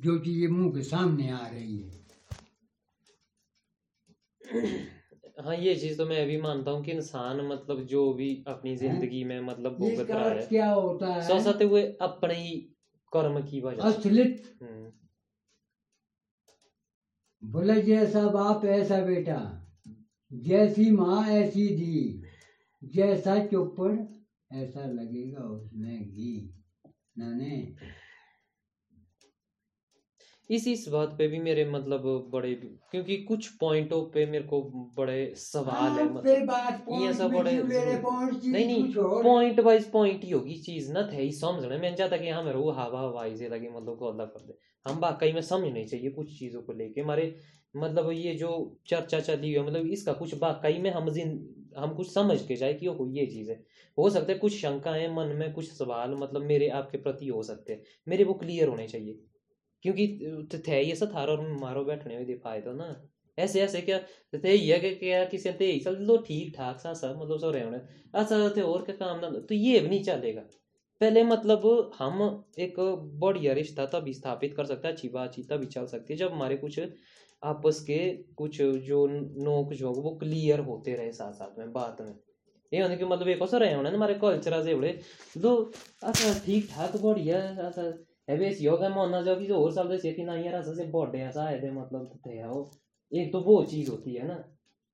जो चीज़ें मुँह के सामने आ रही है। हाँ ये चीज़ तो मैं भी मानता हूँ कि इंसान मतलब जो भी अपनी ज़िंदगी में मतलब भुगत रहा है क्या होता है? सौसते हुए अपने ही कर्म की वजह असलित हम्म, बोले जैसा बाप ऐसा बेटा जैसी माँ ऐसी दी जैसा चौपड़ ऐसा लगेगा उसमें घी। नाने इस इस बात पे भी मेरे मतलब बड़े क्योंकि कुछ पॉइंटों पे मेरे को बड़े सवाल है हाँ, मतलब ये सब बड़े नहीं नहीं पॉइंट वाइज पॉइंट ही होगी चीज़ ना थे ही समझने मैं चाहता कि हाँ मेरे वो हवा हवाई से लगे मतलब को अल्लाह कर दे। हम वाकई में समझने चाहिए कुछ चीज़ों को लेके। हमारे मतलब ये जो चर्चा चली हुई है मतलब इसका कुछ वाकई में हम जिन हम कुछ समझ के जाए कि ये चीज़ है। हो सकता है कुछ शंकाएँ मन में कुछ सवाल मतलब मेरे आपके प्रति हो सकते हैं। मेरे वो क्लियर होने चाहिए। क्योंकि त- थे सब थारो मारो बैठने में दिखाए तो ना। ऐसे ऐसे क्या? थे ये कि क्या किसी ते चल लो ठीक ठाक सा, सब मतलब सो रहे ऐसा थे और क्या काम ना? तो ये भी नहीं चलेगा। पहले मतलब हम एक बढ़िया रिश्ता तभी स्थापित कर सकते हैं अच्छी बातचीत तभी चल सकती है जब हमारे कुछ आपस के कुछ जो नोक झोंक वो क्लियर होते रहे साथ साथ में, बात में। ये होने के मतलब एक रहे होने हमारे कल्चर से बड़े ऐसा ठीक ठाक बढ़िया ऐसा एबे योगा में होना जो कि जो और साल से कि ना यार ऐसा से बर्थडे ऐसा है दे मतलब तो थे वो एक तो वो चीज़ होती है ना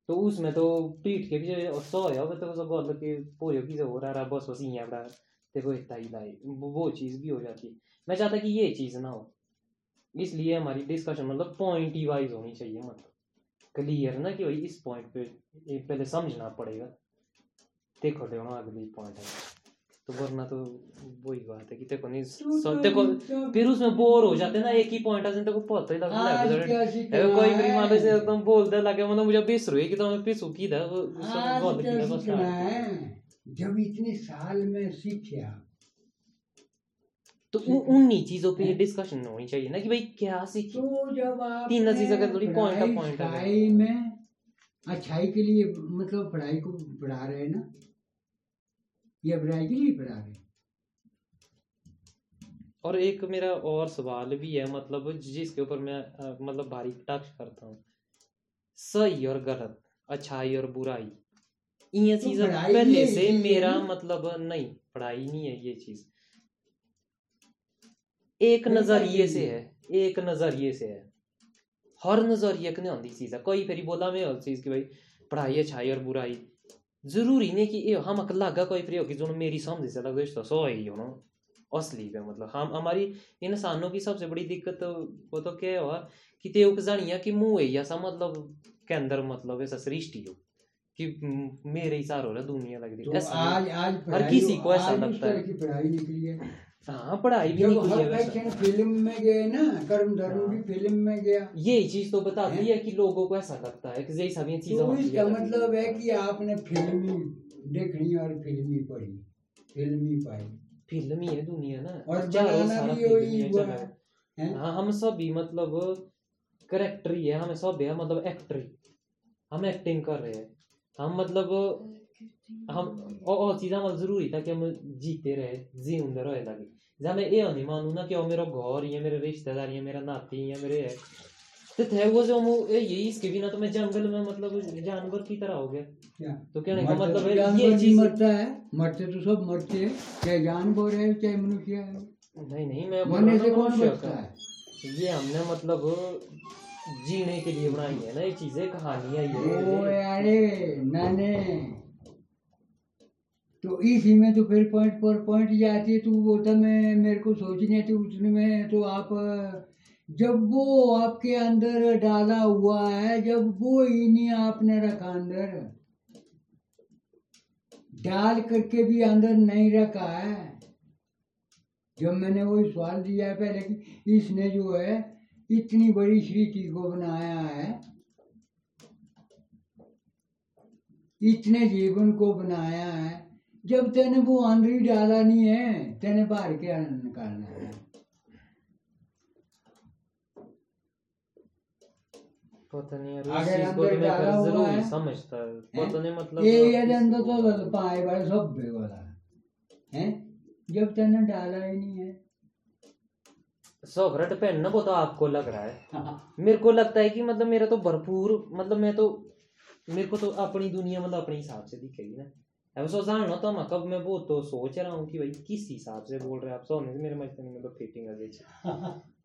तो उसमें तो पीठ के पीछे सौ है तो सब मतलब कि पूरे की हो रहा बस बस यहाँ बड़ा देखो, इतना ही लाई वो वो चीज़ भी हो जाती है। मैं चाहता कि ये चीज़ ना हो। इसलिए हमारी डिस्कशन मतलब पॉइंट ही वाइज होनी चाहिए मतलब। क्लियर ना कि भाई इस पॉइंट पे पहले समझना पड़ेगा। देखो देखो, अगली पॉइंट है। तो वरना तो वही बात है कि देखो नहीं सो- देखो फिर उसमें बोर हो जाते ना एक ही पॉइंट है देखो पता ही लगता है अगर कोई भी मान लो? से तुम बोलते लगे मतलब मुझे बीस रुपए की तो मैं बीस की था वो सब बोल क्या की था बस जब इतने साल में सीखे आप। तो उन उन्हीं चीज़ों पे डिस्कशन होनी चाहिए ना कि भाई क्या सीखी? तो जब आप तीन चीज़ अगर थोड़ी पॉइंट का point है। अच्छाई में अच्छाई के लिए मतलब पढ़ाई को पढ़ा रहे हैं ना या लिए पढ़ा रहे और एक मेरा और सवाल भी है मतलब जिसके ऊपर मैं मतलब भारी टच करता हूँ। सही और गलत अच्छाई और बुराई ये तो चीज़ पहले से मेरा मतलब नहीं पढ़ाई नहीं है ये चीज़। एक नज़रिए से है। एक नज़रिए से है। हर नज़रिए कने आंदी चीज़ है कोई फेरी बोला में हर चीज़ की भाई पढ़ाई अच्छाई और बुराई। ज़रूरी नहीं कि ये हम अकलागा कोई प्रयोग कि जो मेरी समझ से लगता है सो है हो ना असली पे मतलब हम हमारी इंसानों की सबसे बड़ी दिक्कत तो वो तो क्या हुआ कि ते जानिया कि मुँह है ऐसा मतलब के अंदर मतलब ऐसा सृष्टि हो कि मेरे ही सार हो रहा दुनिया लग रही तो आज आज पढ़ाई किसी को ऐसा लगता है। हाँ पढ़ाई भी हर वैसा। फ़िल्म में गए ना कर्म धर्म हाँ। भी फ़िल्म में गया। यही चीज़ तो बताती है? कि लोगों को ऐसा लगता है कि यही ये चीज़ें तो इसका मतलब है कि आपने फिल्मी देखनी और फिल्मी पढ़ी फिल्मी पाई। फ़िल्म ही है दुनिया ना। और चारों भी वही हुआ है। हाँ? हम सब भी मतलब करेक्टर ही है हमें सब है मतलब एक्टर ही। हम एक्टिंग कर रहे हैं। हम मतलब हम और, और चीज़ हमारा ज़रूरी था कि हम जीते रहे जींदे रहे लगे जब मैं ये नहीं मानू ना कि वो मेरा घर ये मेरे रिश्तेदार ये मेरा नाती ये मेरे है। तो थे वो जो मु- ये ये इसके बिना तो मैं जंगल में मतलब जानवर की तरह हो गया। तो कहने का मतलब तो है ये चीज़ मरता है मरते तो सब मरते हैं चाहे जानवर है चाहे मनुष्य है। नहीं नहीं मैं मरने से कौन बचता है? ये हमने मतलब जीने के लिए बनाई है ना ये चीज़ें कहानियाँ ओ ये अरे नाने तो इसी में तो फिर पॉइंट पर पॉइंट जाती है तो वो बोलता मैं, मेरे को सोचने थे उसमें तो आप, जब वो आपके अंदर डाला हुआ है, जब वो ही नहीं आपने रखा अंदर, डाल करके भी अंदर नहीं रखा है। जब मैंने वो सवाल दिया है पहले कि इसने जो है, इतनी बड़ी सृष्टि को बनाया है, इतने जीवन को बनाया है जब तेने वो अंदर डाला नहीं है तेने बाहर क्या निकालना है? पता नहीं यार अगर को तो मैं ज़रूर है, समझता है। पता नहीं मतलब ये ये किसी अंदर तो पाए बड़े सब बेगोला है। जब तेने डाला ही नहीं है। सोफरा डिपेंड ना वो तो आपको लग रहा है। हाँ, मेरे को लगता है कि मतलब मेरा तो भरपूर मतलब मैं तो मेरे को तो अपनी दुनिया मतलब अपने हिसाब से दिखेगी ना। अब सो जानो तो मैं कब मैं वो तो सोच रहा हूँ कि भाई किस हिसाब से बोल रहे हैं आप सोने से मेरे मस्त नहीं मतलब फिटिंग आ गई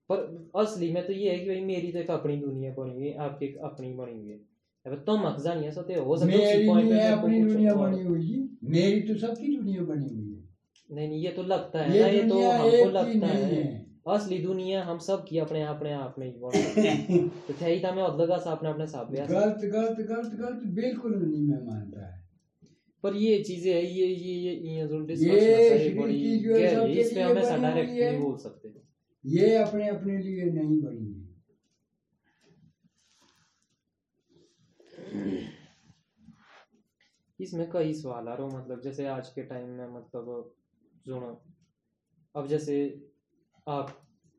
पर असली में तो ये है कि भाई मेरी तो एक अपनी दुनिया बनी हुई है आपकी एक अपनी बनी हुई है अब तुम मक जानिए सो ते हो सकता है मेरी नहीं है अपनी दुनिया बनी हुई जी मेरी तो सबकी दुनिया बनी हुई है। नहीं नहीं ये तो लगता है ये ना ये तो हमको लगता है। है। असली दुनिया हम सब की अपने अपने आप में ही बनी तो थे ही था मैं और लगा सा अपने अपने हिसाब से गलत गलत गलत गलत बिल्कुल नहीं मैं मानता है। पर ये चीज़ें है ये ये ये ये जो ये डिस्कशन है बड़ी चीज़ जो है गहरी इस पे लिए हमेशा डायरेक्ट नहीं बोल सकते। ये अपने अपने लिए नहीं बनी है इसमें कई सवाल आ रहे हो मतलब जैसे आज के टाइम में मतलब सुनो अब जैसे आप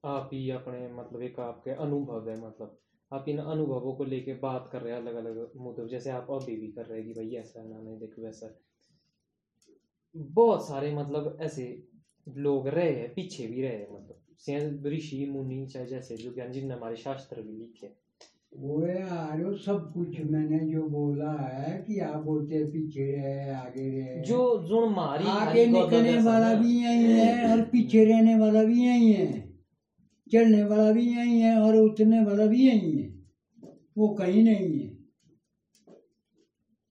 आप ही अपने मतलब एक आपके अनुभव है मतलब आप इन अनुभवों को लेके बात कर रहे हैं अलग अलग मुद्दों जैसे आप अभी भी कर रहे हैं कि भाई ऐसा ना नहीं देखो वैसा। बहुत सारे मतलब ऐसे लोग रहे हैं पीछे भी रहे हैं मतलब। ऋषि मुनि चाहे जैसे जो ज्ञान जिनने हमारे शास्त्र भी लिखे। वो यार वो सब कुछ मैंने जो बोला है कि आप बोलते हैं पीछे रहे आगे रहे। जो जो मारी आगे निकलने वाला भी यही है और पीछे रहने वाला भी यही है। चढ़ने वाला भी यही है और उतरने वाला भी यही है। वो कहीं नहीं है।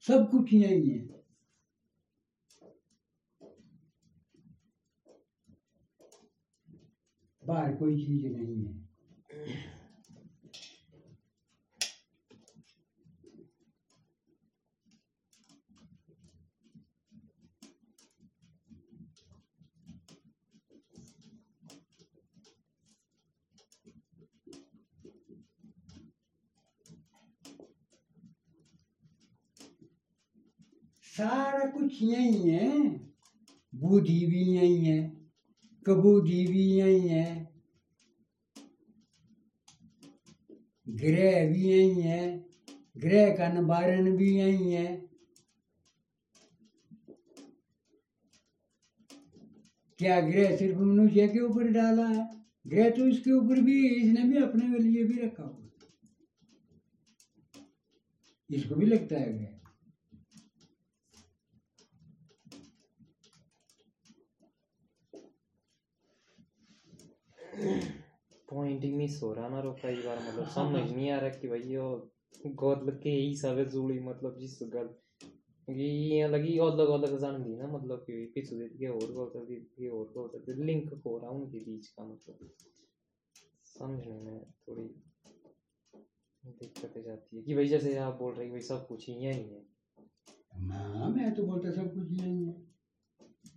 सब कुछ यही है। बाहर कोई चीज़ नहीं है। सारा कुछ यही है। बुद्धि भी यही है कबूधी भी यही है, ग्रह भी यही है, ग्रह का निवारण भी यही है। क्या ग्रह सिर्फ़ मनुष्य के ऊपर डाला है? ग्रह तो इसके ऊपर भी इसने भी अपने लिए भी रखा हुआ इसको भी लगता है ग्रह। पॉइंट ही मिस हो रहा ना रो कई बार मतलब समझ नहीं आ रहा कि भाई यो गोद लग के ही सब जुड़ी मतलब जिस गल ये ये लगी अलग अलग जान दी ना मतलब कि पिछू दे के और को कर दी ये और को कर दी लिंक हो रहा उनके बीच का मतलब। समझने में थोड़ी दिक्कतें जाती है कि भाई जैसे आप बोल रहे हैं भाई सब कुछ यही है हाँ। मैं तो बोलता सब कुछ यही है।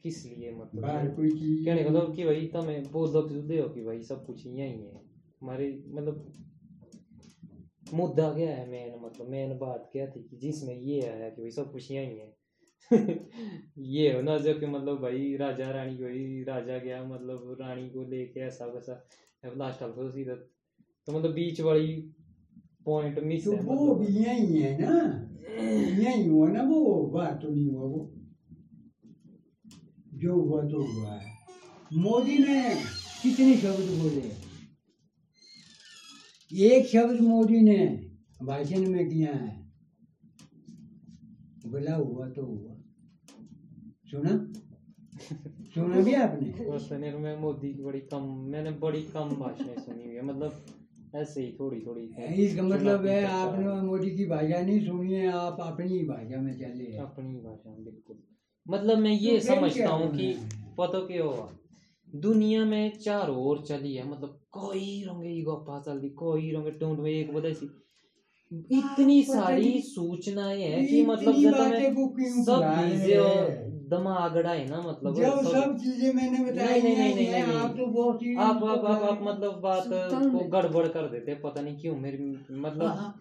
किस लिए मतलब कहने का मतलब कि भाई તમે बोलो दे हो कि भाई सब कुछ यही है हमारे मतलब मुद्दा क्या है मेन मतलब मेन बात क्या थी कि जिसमें ये आया कि भाई सब कुछ यही है ये हो ना जो कि मतलब भाई राजा रानी को ही राजा गया मतलब रानी को लेके ऐसा वैसा लास्ट हाल तो सीधा तो मतलब बीच वाली पॉइंट मिस तो है वो मतलब भी यही है ना? यही हुआ ना वो? बात तो नहीं हुआ वो। जो हुआ तो हुआ है। मोदी ने कितने शब्द बोले? एक शब्द मोदी ने भाषण में किया है। बोला हुआ तो हुआ। सुना? सुना भी आपने? क्वेश्चनर में मोदी की बड़ी कम मैंने बड़ी कम भाषाएँ सुनी हुई है। मतलब ऐसे ही थोड़ी थोड़ी। इसका मतलब है आपने मोदी की भाषा नहीं सुनी है आप अपनी भाषा में चले अपनी भाषा में बिल्कुल। मतलब मैं ये तो समझता हूँ कि है? पता क्या हुआ? दुनिया में चार ओर चली है मतलब कोई रंगे ई गप्पा चल दी कोई रंगे टूंड में एक बदे सी। इतनी सारी नहीं- सूचनाएँ हैं कि मतलब बातें को सब चीज़ें और हैं? दिमाग अड़ाए ना मतलब जब सब- चीज़ें मैंने बताई नहीं, नहीं, हैं, नहीं, ये नहीं, आप तो बहुत ही आप आप आप, आप मतलब बात को गड़बड़ कर देते हैं पता नहीं क्यों मेरी मतलब हाँ,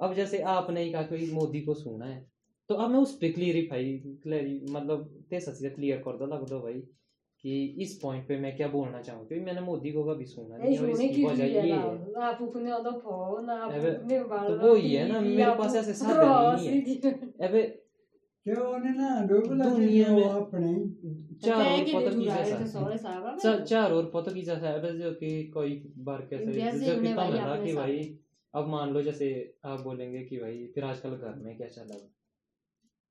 अब जैसे आपने ही कहा कि मोदी को सुना है। तो अब मैं उस पर क्लियरिफाई क्लियरी मतलब ते सच्ची क्लियर करदा लगदा भाई कि इस पॉइंट पे मैं क्या बोलना चाहूँ? क्योंकि मैंने मोदी को कभी सुना नहीं और इसकी वजह ये है। आप अपने अलग हो ना आप अपने बाल तो वो ही है ना मेरे पास ऐसे साधन नहीं है। अबे क्यों? उन्हें ना दुनिया में अपने चार और पोर्तुगीज ऐसा चार चार और पोर्तुगीज ऐसा है जो कि कोई बार कैसे जब कि था कि भाई अब मान लो जैसे आप बोलेंगे कि भाई फिर आजकल घर में क्या चला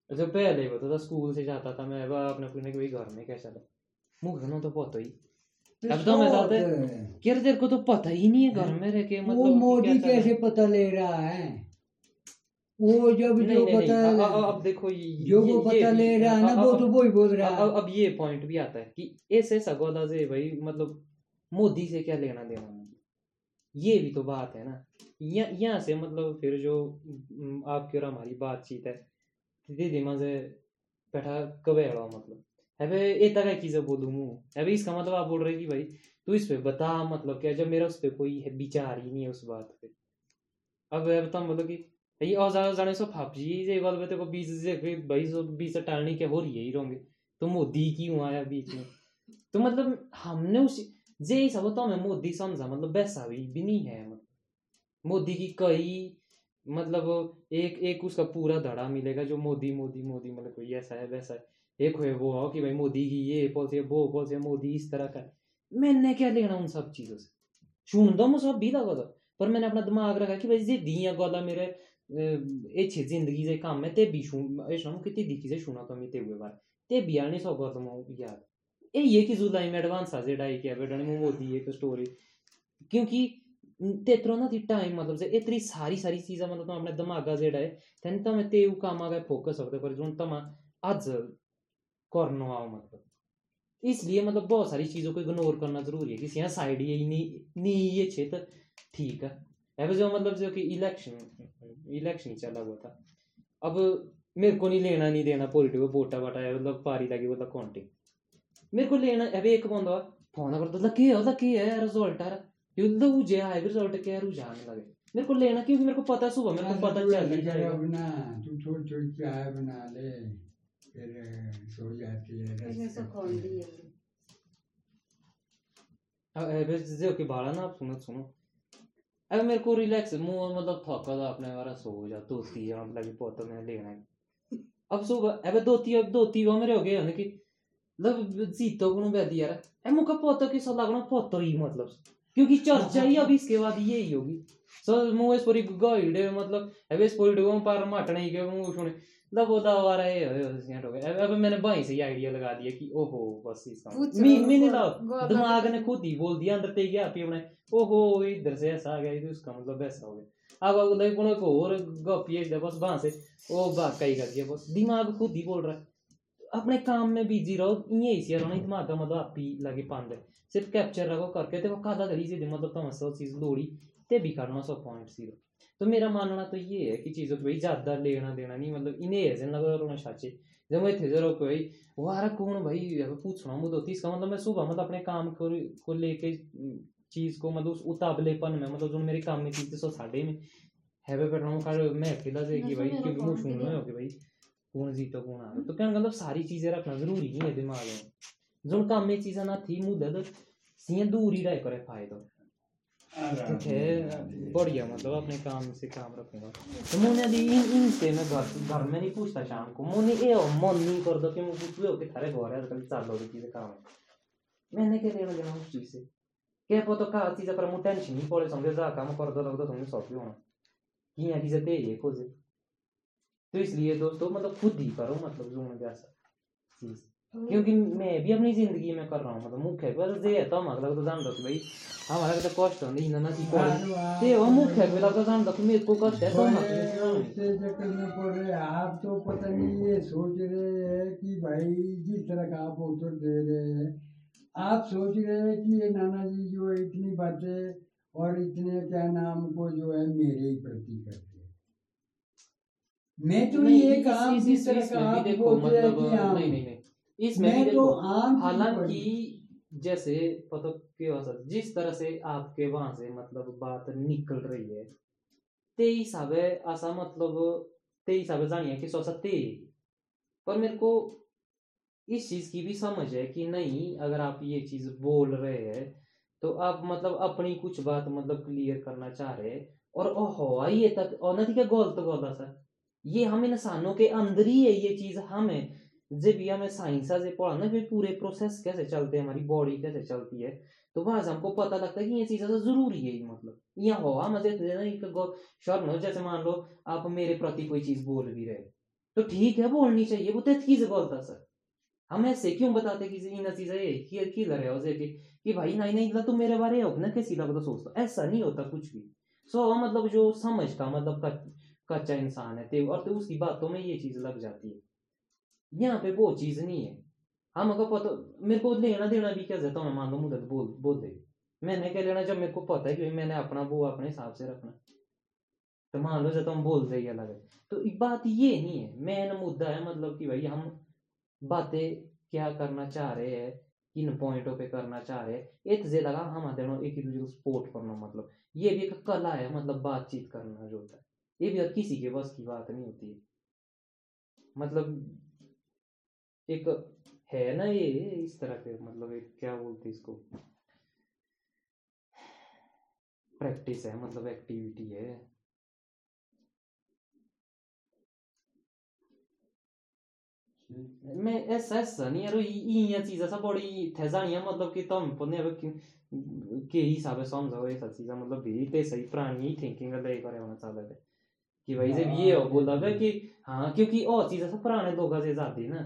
अच्छा पहले ही बता था स्कूल से जाता था मैं बाप ने पूछने भाई घर में कैसा था मुँह घर तो पता ही अब तो मैं साथ यार तेरे को तो पता ही नहीं है घर में रह के मतलब वो मोदी कैसे पता ले रहा है वो जब नहीं, जो पता नहीं, अब देखो ये जो वो पता ले रहा है ना वो तो वो ही बोल रहा है अब ये पॉइंट भी आता है कि ऐसे सगोदा से भाई मतलब मोदी से क्या लेना देना ये भी तो बात है ना यहाँ से मतलब फिर जो आपकी और हमारी बातचीत है दीदी मज़े बैठा कबेड़ा मतलब अबे इतना क्या चीज़ बोलूँ मुँह। अबे इसका मतलब आप बोल रहे कि भाई, तू इस पे बता मतलब क्या जब मेरा उस पे कोई है, विचार ही नहीं है उस बात पे। अब अब तो मतलब कि ये और ज़्यादा जाने सो फाप जी ये गल पे को बीच से कोई भाई सो बीच से टालने के हो रही है ही रोंगे तो मोदी क्यों आया बीच में? तो मतलब हमने मोदी समझा मतलब वैसा भी नहीं है मतलब। मोदी की कई मतलब एक एक उसका पूरा धड़ा मिलेगा जो मोदी मोदी मोदी मतलब कोई ऐसा है, वैसा है। एक है वो, हो, कि भाई मोदी की ये पॉलिसी है, वो पॉलिसी है, मोदी इस तरह का मैंने क्या लेना उन सब चीज़ों से? सुनता मुझे सब भी लगा था, पर मैंने अपना दिमाग रखा कि भाई जे दियाँ गल्ला मेरे अच्छी ज़िंदगी से काम है, ते भी ए सुन कितनी दिखी से सुना तो मैं ते हुए बार। ते भी आने सौ गल्ल मैं याद ए ये कि जुलाई में एडवांस आ जेड़ा है कि बेटा मोदी एक स्टोरी क्योंकि तेतरो ना टाइम मतलब से इतनी सारी सारी चीज़ें मतलब अपने दिमागा जेड़ा है तेन तो मैं ते काम आ गए फोकस होते पर जो तमा आज करना आओ मतलब इसलिए मतलब बहुत सारी चीज़ों को इग्नोर करना ज़रूरी है किसी साइड ये नहीं नहीं ये क्षेत्र ठीक है अब जो मतलब जो कि इलेक्शन इलेक्शन चला हुआ था अब मेरे को नहीं लेना नहीं देना पॉलिटिकल वोटा वाटा मतलब पारी लगी मतलब काउंटिंग मेरे को लेना अब एक बंदा फ़ोन करता की की है रिज़ल्ट है युद्ध उजे आए रिज़ल्ट क्या है जाने लगे। मेरे को लेना क्योंकि मेरे को पता सुबह मेरे को पता चल ही जाएगा अपना तू थोड़ी थोड़ी चाय बना ले। फिर सो जाती है। अब जो कि बाड़ा ना आप सुनो सुनो। अब मेरे को रिलैक्स मुँह मतलब थका था अपने वाला सो जा धोती है मतलब कि पोता मैंने लेना है। अब सुबह अब धोती अब धोती वो मेरे हो गए हैं कि मतलब जीतो को बैठी यार। ए मुका पोता की सलाह लगना पोता ही मतलब। क्योंकि चर्चा ही अब इसके बाद यही होगी। सो मुँह इस पूरी गाइड है मतलब अब इस पूरी डुगों पर माटने ही के मुँह सुने लब वो दावा रहा है हो गया अब अब मैंने भाई से ये आइडिया लगा दिया कि ओहो बस इसका पूछ मी लो, मी नहीं गो- लाओ दिमाग ने खुद ही बोल दिया अंदर ते गया पी अपने ओहो इधर से ऐसा आ गया तो उसका मतलब ऐसा हो गया। अब अगले को को और गप ये बस वहाँ से वो बात कही कर दिया बस। दिमाग खुद ही बोल रहा है। अपने काम में बिज़ी रहो ये इसी रहो नहीं मतलब आप ही लगे पांद सिर्फ़ कैप्चर रखो करके ते वो कादा करी से मतलब तो सौ चीज़ लोड़ी ते भी करना सौ पॉइंट ज़ीरो तो मेरा मानना तो ये है कि चीज़ों को भाई ज़्यादा लेना देना नहीं मतलब इन्हें ऐसे लगा रोना शाचे जब मैं थे जरा कोई वारा कौन भाई? पूछना मुझे होती इसका मतलब मैं सुबह मतलब अपने काम को को लेके चीज़ को मतलब उस उतावलेपन में मतलब जो मेरे काम में चीज़ सौ साढ़े में है बैठना कर मैं अकेला जाएगी भाई क्योंकि काम मुझे भी सुनना है। हो कि भाई। कौन जीतो कौन आ तो क्या मतलब सारी चीज़ें रखना ज़रूरी नहीं है दिमाग में जो काम में चीज़ें ना थी मुद्दा सियाँ दूर ही रह करे फ़ायदा आराम ठीक है से। बढ़िया मतलब अपने काम से काम रखूँगा तो मैंने दी इन इनसे मैं घर घर में नहीं पूछता शाम को मैंने ये हो, मन नहीं कर दो कि मैं पूछ लो कि थारे घर है कल चाल लो चीज़ें काम है मैंने क्या लेना देना उस चीज़ से क्या पता का चीज़ पर मुझे टेंशन नहीं पड़े समझे जा काम कर दो लगता तुमने सौंपी होना कि यहाँ चीज़ें ते ये खोजे तो इसलिए दोस्तों मतलब खुद ही करो मतलब जो मुझे ऐसा चीज़। क्योंकि मैं भी अपनी ज़िंदगी में कर रहा हूँ मतलब मुख्य पर जे है तो तो जान दो भाई हमारा तो कष्ट होने ही ना ते वो मुख्य पे लगता जान दो कि मेरे को कष्ट है तो हम चक्कर में पड़ रहे आप तो पता नहीं ये सोच रहे हैं कि भाई जिस तरह का आप उत्तर दे रहे हैं आप सोच रहे हैं कि ये नाना जी जो है इतनी बातें और इतने क्या नाम को जो है मेरे ही प्रति करते मैं तो नहीं, ये इस- काम जिस तरह का आप देखो मतलब नहीं नहीं नहीं। इसमें मैं तो आम हालाँकि जैसे के औसत जिस तरह से आपके वहाँ से मतलब बात निकल रही है ते हिसाबे असा मतलब ते हिसाबे जानिए कि सोचा ते पर मेरे को इस चीज़ की भी समझ है कि नहीं अगर आप ये चीज़ बोल रहे हैं तो आप मतलब अपनी कुछ बात मतलब क्लियर करना चाह रहे हैं। और ओ हो ये तक और नहीं क्या गलत गलत सर ये हम इंसानों के अंदर ही है ये चीज़ हमें जब भी हमें साइंस से पढ़ा ना कि पूरे प्रोसेस कैसे चलते हैं हमारी बॉडी कैसे चलती है तो वहाँ से हमको पता लगता है कि ये चीज़ें तो ज़रूरी है मतलब। यहाँ हो देते ना एक शर्म जैसे मान लो आप मेरे प्रति कोई चीज़ बोल भी रहे तो ठीक है बोलनी चाहिए वो तो चीज़ बोलता सर हम ऐसे क्यों बताते कि इन चीज़ें लड़े हो कि, कि भाई नहीं नहीं तुम मेरे बारे में ना कैसी लगा तो सोचता ऐसा नहीं होता कुछ भी। सो मतलब जो समझ का मतलब कच्चा इंसान है, ते और तो उसकी बातों में ये चीज़ लग जाती है। यहाँ पे वो चीज़ नहीं है। हम अगर पता, मेरे को लेना देना भी क्या जाता हूँ मान लो मुझे बोल बोल दे। मैंने क्या लेना, जब मेरे को पता है कि मैंने अपना वो अपने हिसाब से रखना। तो मान लो जब हम बोल दे अलग है तो बात ये नहीं है, मेन मुद्दा है मतलब कि भाई हम बातें क्या करना चाह रहे हैं, किन पॉइंटों पे करना चाह रहे हैं। एक जे लगा हम आते एक दूसरे को सपोर्ट करना मतलब। ये भी एक कला है मतलब बातचीत करना जो होता है। ये भी किसी के बस की बात नहीं होती है। मतलब एक है ना ये, इस तरह के मतलब एक क्या बोलते इसको? प्रैक्टिस है मतलब एक्टिविटी है। मैं ऐसा ऐसा नहीं यार इया चीज़ा सा बड़ी थे जानिया मतलब कि तुम पने अब के हिसाब से समझो ऐसा चीज़ा मतलब भी ते सही पुरानी थिंकिंग ले करे होना चाहते थे कि भाई जब ये हो बोला कि हाँ क्योंकि और चीज़ सब पुराने लोगों से जाती ना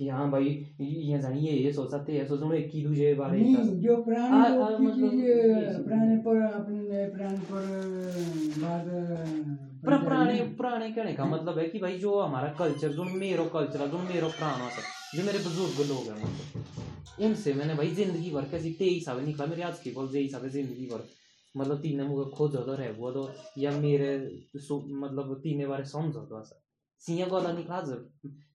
कि हाँ भाई ये जानिए ये सोच सकते हैं सोचो एक की दूसरे बारे नहीं जो पुराने मतलब पुराने पर अपने पुराने पर बाद पर पुराने पुराने कहने का मतलब है कि भाई जो हमारा कल्चर जो मेरो कल्चर जो मेरो पुराना है जो मेरे बुज़ुर्ग लोग हैं मतलब। उनसे मैंने भाई ज़िंदगी भर कैसी तेईस हिसाब निकला मेरे आज के बोल जे हिसाब ज़िंदगी भर। मतलब तीन मुझे खोज होता रहे वो तो या मेरे मतलब तीन बारे समझ होता ऐसा सिंह गला निकला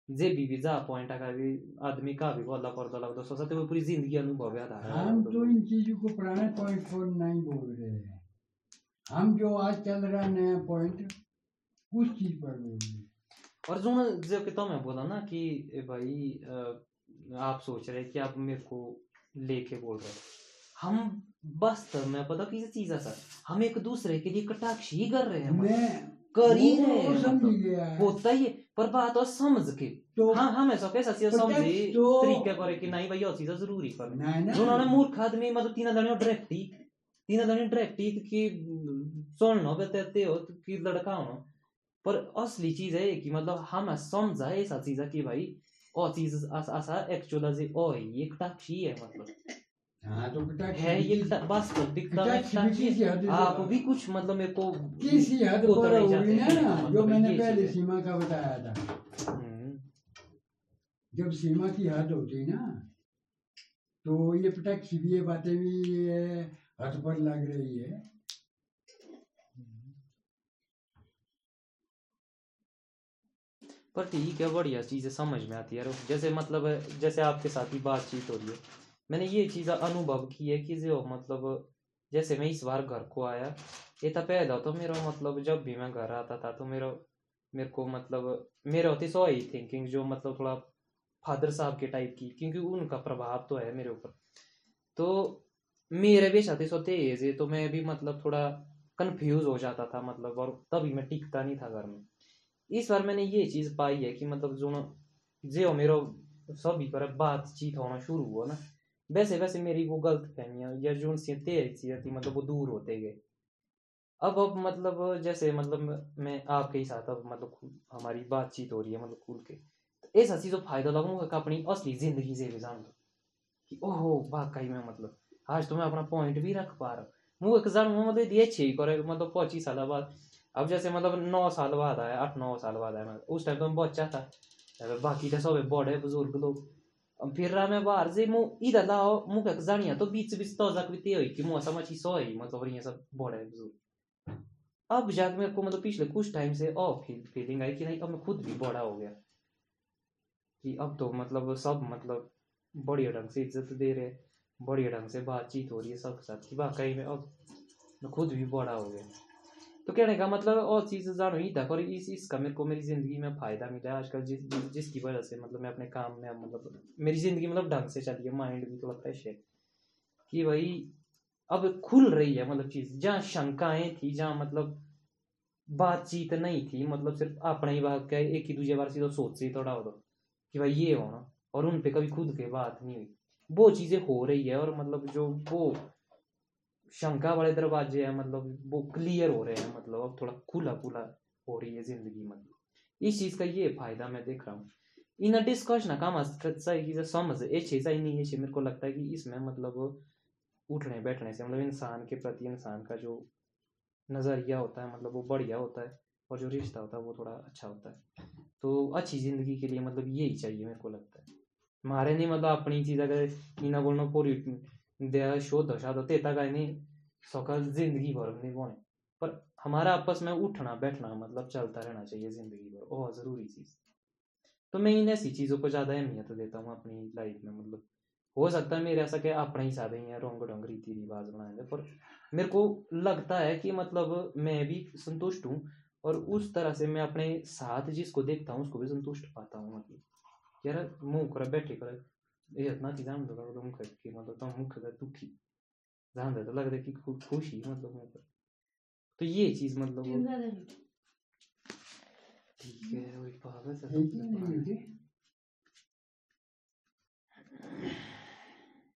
जे भी जा पॉइंट का भी आदमी का भी गला पर्दा लगता सोचा तो वो पूरी ज़िंदगी अनुभव है। हम तो इन चीज़ों को पुराने पॉइंट पर नहीं बोल रहे हैं। हम जो आज चल रहा है नया पॉइंट उस चीज़ पर बोल रहे और जो जो कि तो मैं बोला ना कि भाई आप सोच रहे कि आप मेरे को लेके बोल रहे हम वास्तव में पता किसी चीज़ है सर हम एक दूसरे के लिए कटाक्ष ही कर रहे हैं मैं कर ही रहे हैं मतलब। होता ही पर बात और समझ के। तो हाँ हमें सब कैसा चीज़ समझे? तो तरीके करे कि नहीं भाई और चीज़ ज़रूरी कर उन्होंने मूर्ख आदमी मतलब तीन दाने डायरेक्ट ही तीन दाने डायरेक्ट ही कि सुन बताते हो कि लड़का हो पर असली चीज़ है कि मतलब हम समझा ऐसा चीज़ है कि भाई और चीज़ असा एक्चुअल ओ है टाक्षी है मतलब। हाँ तो है ये वास्तविकता में आप भी कुछ मतलब मेरे को किसी हद पर होगी ना जो मैंने पहले सीमा का बताया था। हम्म। जब सीमा की हद होती ना तो ये पटक ये बातें भी हद पर लग रही है। पर ठीक है बढ़िया चीज़ें समझ में आती है। जैसे मतलब जैसे आपके साथ ही बातचीत हो रही है। मैंने ये चीज़ अनुभव की है कि जो मतलब जैसे मैं इस बार घर को आया, ये था पहला तो मेरा मतलब जब भी मैं घर आता था तो मेरा, मेरे को मतलब मेरे होती सो ही थिंकिंग जो मतलब थोड़ा फादर साहब के टाइप की, क्योंकि उनका प्रभाव तो है मेरे ऊपर। तो मेरे भी साथी सोते है तो मैं भी मतलब थोड़ा कंफ्यूज हो जाता था मतलब और तभी मैं टिकता नहीं था घर में। इस बार मैंने ये चीज़ पाई है कि मतलब जो जो मेरा सभी पर बातचीत होना शुरू हुआ ना वैसे वैसे मेरी वो गलत फहमियाँ, या जो उनसे तेज थी मतलब वो दूर होते गए। अब अब मतलब जैसे मतलब मैं आपके ही साथ अब मतलब हमारी बातचीत हो रही है मतलब खुल के तो ऐसा चीज़ों फ़ायदा लगूँगा अपनी असली ज़िंदगी से भी जान। कि ओहो, वाकई में मतलब आज तो मैं अपना पॉइंट भी रख पा रहा हूँ। मुझे जानूँगा मतलब ये अच्छे करे मतलब पच्चीस साल बाद, अब जैसे मतलब नौ साल बाद आया, आठ, नौ साल बाद आया उस टाइम तो मैं बच्चा था। बाकी तो सब बड़े बुज़ुर्ग लोग Pirrame bardziej mu idę lao mu jak zania. To bici bi sto कि मुँह समझ ही सो ही मतलब ये सब बड़ा है बुज़ुर्ग अब जाके मेरे को मतलब पिछले कुछ टाइम से फील फीलिंग आई कि नहीं अब मैं खुद भी बड़ा हो गया कि अब तो मतलब सब मतलब बढ़िया ढंग से इज़्ज़त दे रहे बढ़िया ढंग से बातचीत हो रही है सबके साथ कि वाकई में अब मैं खुद भी बड़ा हो गया तो कहने का मतलब और चीज़ जानो ही था और इस, इसका मेरे को मेरी ज़िंदगी में फ़ायदा मिला आजकल जिस जिसकी वजह से मतलब मैं अपने काम में मतलब मेरी ज़िंदगी मतलब ढंग से चली है माइंड भी थोड़ा फ्रेश है कि भाई अब खुल रही है मतलब चीज़, जहाँ शंकाएँ थी, जहाँ मतलब बातचीत नहीं थी मतलब सिर्फ़ अपना ही बात क्या एक ही दूसरे बार सीधा सोच से ही थोड़ा हो कि भाई ये होना, और उन पे कभी खुद के बात नहीं हुई। वो चीज़ें हो रही है और मतलब जो वो शंका वाले दरवाजे हैं मतलब वो क्लियर हो रहे हैं मतलब अब थोड़ा खुला खुला हो रही है ज़िंदगी मतलब। इस चीज़ का ये फ़ायदा मैं देख रहा हूँ। इन डिस्कशन काम की समझ, ये चीज़ नहीं है मेरे को लगता है कि इसमें मतलब उठने बैठने से मतलब इंसान के प्रति, इंसान का जो नज़रिया होता है मतलब वो बढ़िया होता है, और जो रिश्ता होता है, वो थोड़ा अच्छा होता है। तो अच्छी ज़िंदगी के लिए मतलब यही चाहिए मेरे को लगता है। मारे नहीं मतलब अपनी चीज़ अगर इना बोलना पूरी दया शोध शाद तेता का नहीं, सकाल ज़िंदगी भर नहीं बोने। पर हमारा आपस में उठना बैठना मतलब चलता रहना चाहिए ज़िंदगी भर बहुत ज़रूरी चीज़। तो मैं इन ऐसी चीज़ों को ज़्यादा अहमियत देता हूँ अपनी लाइफ में मतलब हो सकता है मेरे ऐसा कि अपना ही साधे ही रोंग डोंग रीति रिवाज बनाएँगे पर मेरे को लगता है कि मतलब मैं भी संतुष्ट हूँ और उस तरह से मैं अपने साथ जिसको देखता हूँ उसको भी संतुष्ट पाता हूँ मतलब। यार, मुँह कर, बैठे कर। ये इतना चीज़ हम लोग मुख की मतलब तो मुख का दुखी जान दे तो लगता है कि खुशी मतलब कर तो ये चीज़ मतलब ठीक है वही पागल से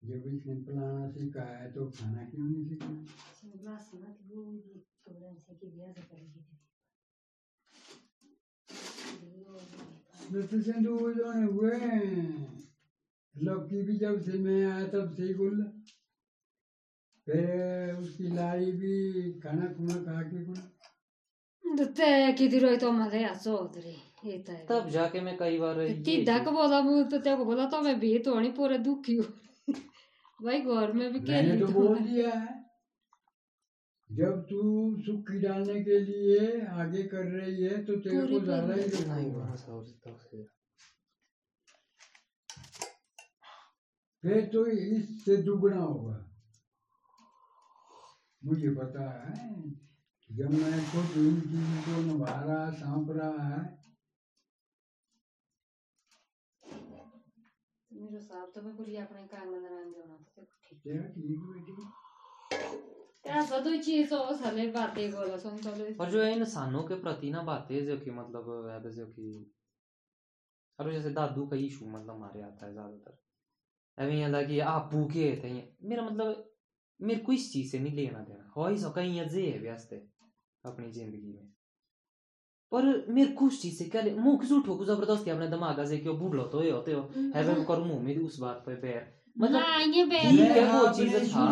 जब इसने फलाना सीखा है तो खाना क्यों नहीं सीखा हुए लौकी भी जब से मैं आया तब से गुल। फिर उसकी लाड़ी भी खाना खुना खा के गुल। तो चौधरी तब जाके मैं कई बार धक बोला तो तेरे को बोला तो मैं भी तो नहीं पूरे दुखी हूँ। भाई घर में भी मैंने तो बोल दिया है जब तू सुखी डालने के लिए आगे कर रही है तो तेरे को ज़्यादा ही फिर तो इससे दुगना होगा। मुझे पता है जब मैं खुद इन चीज़ को निभा रहा सांप रहा है। मेरो साहब तो मैं अपने काम में नाम तो ठीक है। ठीक बेटी? ऐसा तो चीज़ तो साले बातें बोला सुन चलो और जो है इंसानों के प्रति ना बातें जो कि मतलब है जो कि और जैसे दादू का इशू मतलब हमारे आता है ज़्यादातर। अभी यहाँ कि आप भूखे थे मेरा मतलब मेरे को इस चीज़ से नहीं लेना देना। हो ही सका यहाँ जे है व्यस्त है अपनी ज़िंदगी में। पर मेरे को उस चीज़ से क्या मुँह किस उठो को ज़बरदस्ती अपने दिमाग से क्यों बूढ़ तो ये होते हो है मैं करूँ मुँह में उस बात पे बैर। मतलब ये बैर है वो चीज़ था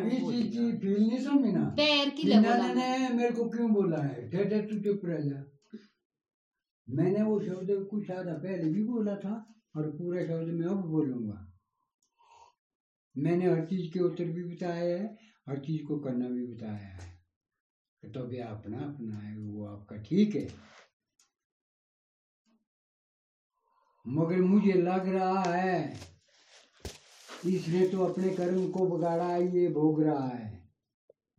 ये चीज़ की फील नहीं समझी ना। बैर की ले ने। मेरे को क्यों बोला है? ठेठे तू चुप रह जा। मैंने वो शब्द कुछ आधा पहले भी बोला था और पूरे शब्द में अब बोलूँगा। मैंने हर चीज़ के उत्तर भी बताया है, हर चीज़ को करना भी बताया है। तो भी अपना अपना है, वो आपका ठीक है। मगर मुझे लग रहा है, इसने तो अपने कर्म को बिगाड़ा है ये भोग रहा है।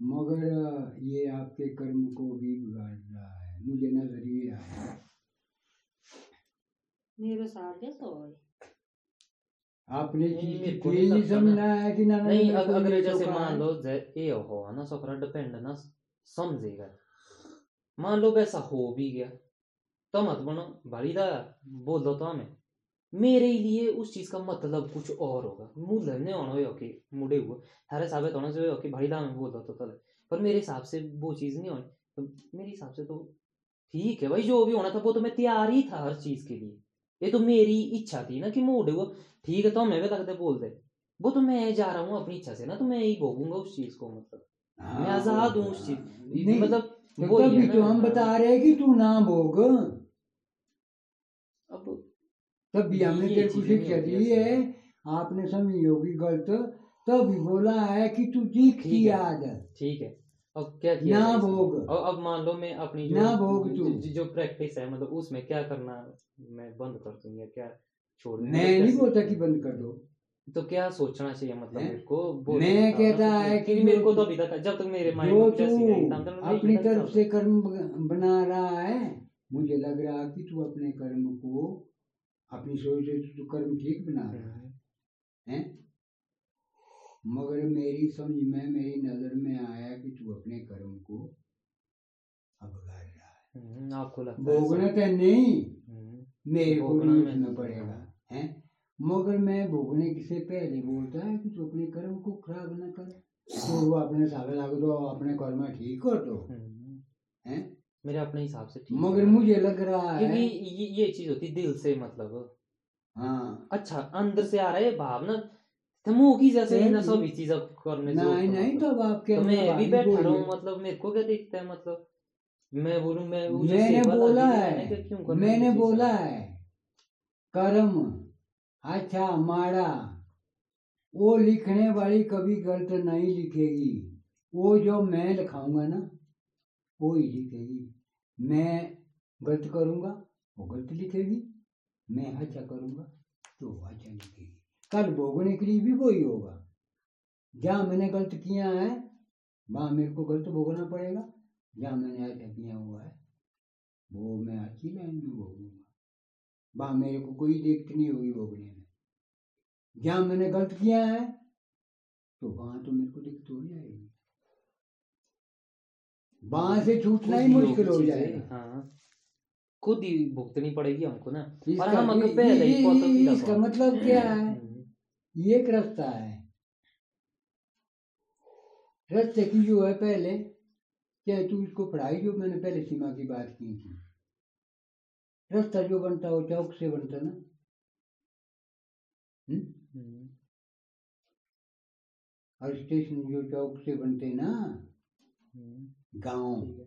मगर ये आपके कर्म को भी बिगाड़ रहा है। मुझे नज़र ये आया मेरे साथ कैसा आपने नहीं समझना है कि ना नहीं अगर जैसे मान लो ये हो ना सोकरा डिपेंड ना समझेगा। मान लो वैसा हो भी गया तो मत बनो भाई दा बोल दो तो हमें। मेरे लिए उस चीज़ का मतलब कुछ और होगा। मूल नहीं होना हो कि मुड़े हुए। थारे साबित होना चाहिए कि भाई दा में बोल दो तो तले। पर मेरे हिसाब से वो चीज़ नहीं होनी। तो मेरे हिसाब से तो ठीक है भाई जो भी होना था वो तो मैं तैयार ही था हर चीज़ के लिए। ये तो मेरी इच्छा थी ना कि मुड़े हुआ ठीक है तो हमें भी लगते बोल दे वो तो मैं जा रहा हूँ अपनी इच्छा से ना तो मैं ही भोगूँगा उस चीज़ को मतलब। मैं आज़ाद हूँ उस चीज़ मतलब तो तभी तो हम बता रहे हैं कि तू ना भोग अब तभी हमने तेरे को शिक्षा दी है आपने समझी होगी गलत। तभी बोला है कि तू सीख की आदत ठीक है। अब क्या किया ना भोग और अब मान लो मैं अपनी जो ना भोग तू। जो प्रैक्टिस है मतलब उसमें क्या करना मैं बंद कर दूँ या क्या छोड़ मैं नहीं बोलता कि बंद कर दो। तो क्या सोचना चाहिए मतलब मेरे को? मैं कहता है कि मेरे को तो अभी तक जब तक मेरे माइंड में अपनी तरफ़ से कर्म बना रहा है मुझे लग रहा कि तू अपने कर्म को अपनी सोच से तू कर्म ठीक बना रहा है। हम्म। हैं? मगर मेरी समझ में मेरी नज़र में आया कि तू अपने कर्म को अब हम्म, आपको लगता है भोगना तो नहीं। हम्म, मेरे को भी उठना पड़ेगा है? मगर मैं भोगने से पहले बोलता है कि तू अपने कर्म को खराब न कर? तो वो अपने साल लागू तो अपने कर्म ठीक कर दो। हम्म, है? मेरे अपने हिसाब से ठीक मगर मुझे लग रहा है क्योंकि ये ये चीज़ होती है दिल से मतलब। हाँ। अच्छा अंदर से आ रहा है भावना तो मुँह की जैसे ना सभी चीज़ें करने नहीं नहीं मतलब। तो अब आपके तो मैं भी बैठा रहूँ मतलब मेरे को क्या दिखता है मतलब? मैं बोलूँ मैं मैंने बोला है। मैंने क्यों मैंने बोला है कर्म अच्छा माड़ा वो लिखने वाली कभी गलत नहीं लिखेगी। वो जो मैं लिखाऊँगा ना वो ही लिखेगी। मैं गलत करूँगा वो गलत लिखेगी। मैं अच्छा करूँगा तो वो अच्छा लिखेगी। कल भोगने के लिए भी वही होगा। जहाँ मैंने गलत किया है वहाँ मेरे को गलत भोगना पड़ेगा। जहाँ मैंने अच्छा किया हुआ है। वो मैं अच्छी लाइन में भोगूँगा वहाँ मेरे को कोई दिक्कत नहीं होगी भोगने में। जहाँ मैंने गलत किया है तो वहाँ तो मेरे को दिक्कत हो जाएगी। वहाँ से छूटना ही मुश्किल हो जाएगा। हाँ। खुद ही भुगतनी पड़ेगी हमको ना। और इसका हम अगर ये- ही ये- ये- इसका मतलब क्या है? हम्म, ये एक रास्ता है। रास्ते की जो है पहले चाहे तू इसको पढ़ाई जो मैंने पहले सीमा की बात की थी? रास्ता जो बनता हो चौक से बनता ना? हम्म? हम्म, और स्टेशन जो चौक से बनते ना? हम्म, गाँव।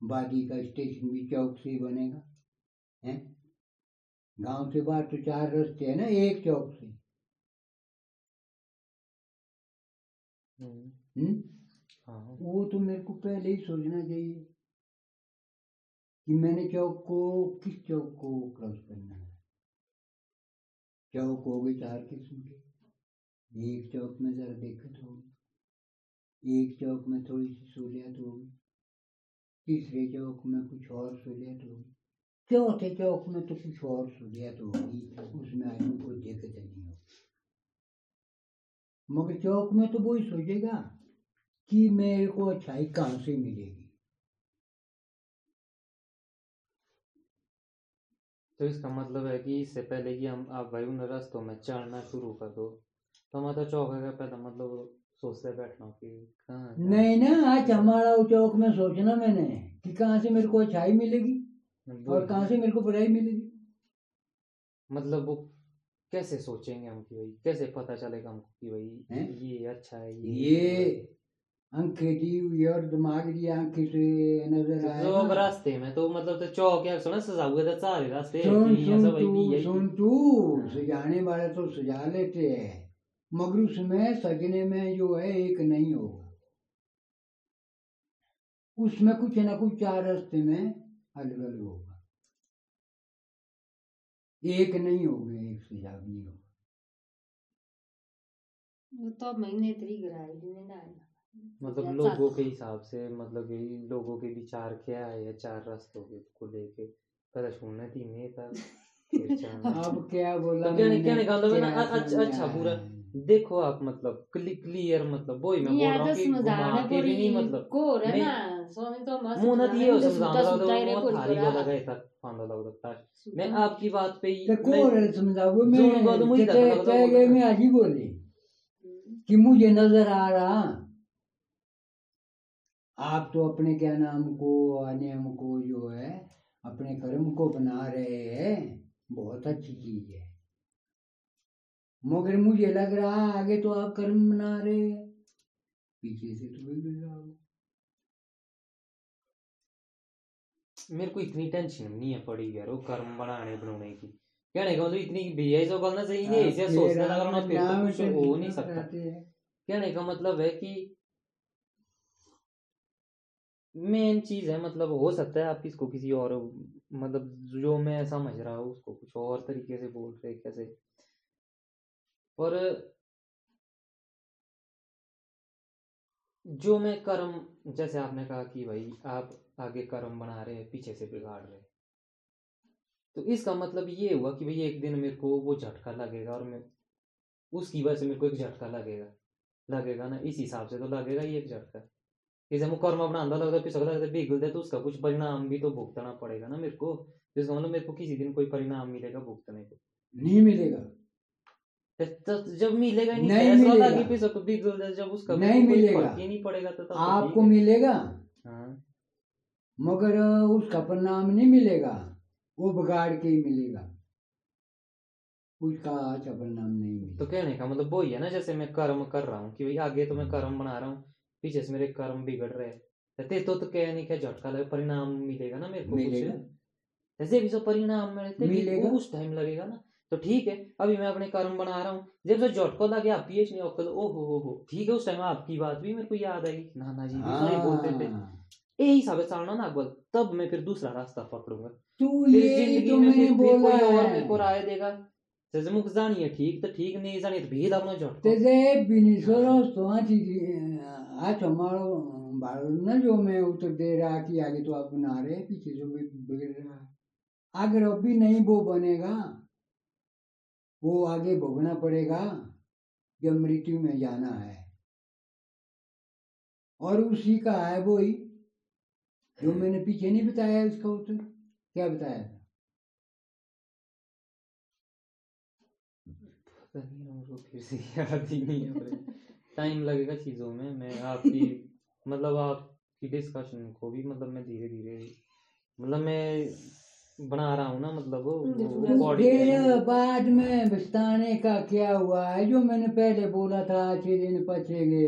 बादी का स्टेशन भी चौक से ही बनेगा हैं? गाँव से बाहर तो चार रास्ते है ना एक चौक से। हाँ वो तो मेरे को पहले ही सोचना चाहिए कि मैंने चौक को, किस चौक को क्रॉस करना है। चौक हो गए चार किस्म के। एक चौक में जरा दिक्कत होगी। एक चौक में थोड़ी सी सहूलियत होगी। तीसरे चौक में कुछ और सहूलियत होगी। चौथे चौक में तो कुछ और सहूलियत होगी। उसमें आदमी को दिक्कत नहीं होगी। मगर चौक में तो वो ही सोचेगा। कि मेरे को अच्छाई कहाँ से मिलेगी? तो इसका मतलब है कि इससे पहले कि हम आप उन रास्तों में चढ़ना शुरू कर दो तो हमारा चौक का पहले मतलब सोचते बैठना कि कहाँ नहीं ना आज हमारा चौक में सोचना मैंने कि कहाँ से मेरे को अच्छाई मिलेगी और कहाँ से मेरे को बुराई मिलेगी। मतलब वो कैसे सोचेंगे हम कि भाई कैसे पता चलेगा हमको कि भाई हैं? ये अच्छा है ये ये आँखें दी हुई और दिमाग दी आँखें से नज़र जो अब रास्ते में तो मतलब तो चौक या सुना सजा हुए तो सारे रास्ते सुन सुन तू सुन तू हाँ। सजाने वाले तो सजा लेते हैं मगर उसमें सजने में जो है एक नहीं होगा। उसमें कुछ ना कुछ चार रास्ते में अलग अलग होगा। एक नहीं होगा एक सजाव नहीं होगा। तो महीने तरी गराई ने ना मतलब लोगों के हिसाब से मतलब कि लोगों के विचार क्या है या चार रास्तों के को लेके पहले सुनने थी मैं था अब क्या बोला तो कहने- कहने का मतलब ना, अच्छा- अच्छा, पूरा देखो आप मतलब क्लियर मतलब वही मैं बोल रहा हूँ कि घुमा के भी नहीं मतलब को रे ना स्वामी तो मस्त मुँह ना दिए हो समझाना सुता लगा ही रे वो थारी। वाला गए था फांदा लगा था मैं आपकी बात पे ही तो मैं- कौन समझाओ मैं जोन को तो मुझे ते- लगा ते- मैं आज ही बोली। कि मुझे नज़र आ रहा आप तो अपने क्या नाम को नियम को जो है अपने कर्म को बना रहे हैं बहुत अच्छी चीज़ है। मगर मुझे लग रहा है आगे तो आप कर्म बना रहे हैं। पीछे से तो वही मिल रहा हो मेरे को इतनी टेंशन नहीं है पड़ी यार वो कर्म बनाने बनाने की। कहने का मतलब इतनी भैया जो करना चाहिए नहीं ऐसे सोचने लगा ना फिर तो कुछ हो नहीं सकता। कहने का मतलब है कि मेन चीज़ है मतलब हो सकता है आप इसको किसी और मतलब जो मैं समझ रहा हूँ उसको कुछ और तरीके से बोल रहे कैसे। पर जो मैं कर्म, जैसे आपने कहा कि भाई आप आगे कर्म बना रहे हैं, पीछे से बिगाड़ रहे तो इसका मतलब ये हुआ कि भाई एक दिन मेरे को वो झटका लगेगा और मैं, उसकी वजह से मेरे को एक झटका लगेगा। लगेगा ना, इस हिसाब से तो लगेगा ही एक झटका। जैसे मैं कर्म बनाता लगता फिर सकता है बिगड़ता तो उसका कुछ परिणाम भी तो भुगतना पड़ेगा ना मेरे को। जिसका मतलब मेरे को किसी दिन कोई परिणाम मिलेगा भुगतने को? नहीं मिलेगा। तो, तो जब मिलेगा नहीं नहीं मिलेगा। लगी फिर सबको बिगड़ जाए जब उसका नहीं मिलेगा। फ़र्क ही नहीं पड़ेगा तो तो आपको मिलेगा। हाँ। मगर उसका परिणाम नहीं मिलेगा। वो बिगाड़ के ही मिलेगा। उसका अच्छा परिणाम नहीं मिलेगा। तो कहने का मतलब वो ही है ना जैसे मैं कर्म कर रहा हूँ कि भाई आगे तो मैं कर्म बना रहा हूँ। पीछे से मेरे कर्म बिगड़ रहे हैं। तो ते तो तो कह नहीं क्या झटका लगे परिणाम मिलेगा ना मेरे को मिलेगा। कुछ जैसे भी सब परिणाम मिलेगा। उस टाइम लगेगा ना। तो ठीक है अभी मैं अपने कर्म बना रहा हूँ। जब से झटको लगे आप पीएच नहीं अक्कल ओ हो हो हो। ठीक है उस टाइम आपकी बात भी मेरे को याद आई। नाना जी भी सही बोलते थे। हाँ, यही हिसाब से चलना ना अकबर तब मैं फिर दूसरा रास्ता पकड़ूँगा। तू ये ज़िंदगी तो में फिर, कोई और मेरे को राय देगा। जैसे मुख जानिए ठीक तो ठीक नहीं जानिए तो भेद अपना झटको। त्याचे बिनीसोरो सोहाची आज हमारो बाळू न जो मैं उत्तर दे रहा कि आगे तो आप बना रहे पीछे जो भी बिगड़ रहा अगर अभी नहीं वो बनेगा वो आगे भोगना पड़ेगा जब मृत्यु में जाना है और उसी का है वो ही जो मैंने पीछे नहीं बताया इसका उत्तर क्या बताया था फिर से याद ही नहीं टाइम लगेगा चीज़ों में। मैं आपकी मतलब आपकी डिस्कशन को भी मतलब मैं धीरे धीरे मतलब मैं बना रहा हूँ ना मतलब वो फिर बाद में पछताने का क्या हुआ है? जो मैंने पहले बोला था छह दिन पचेंगे।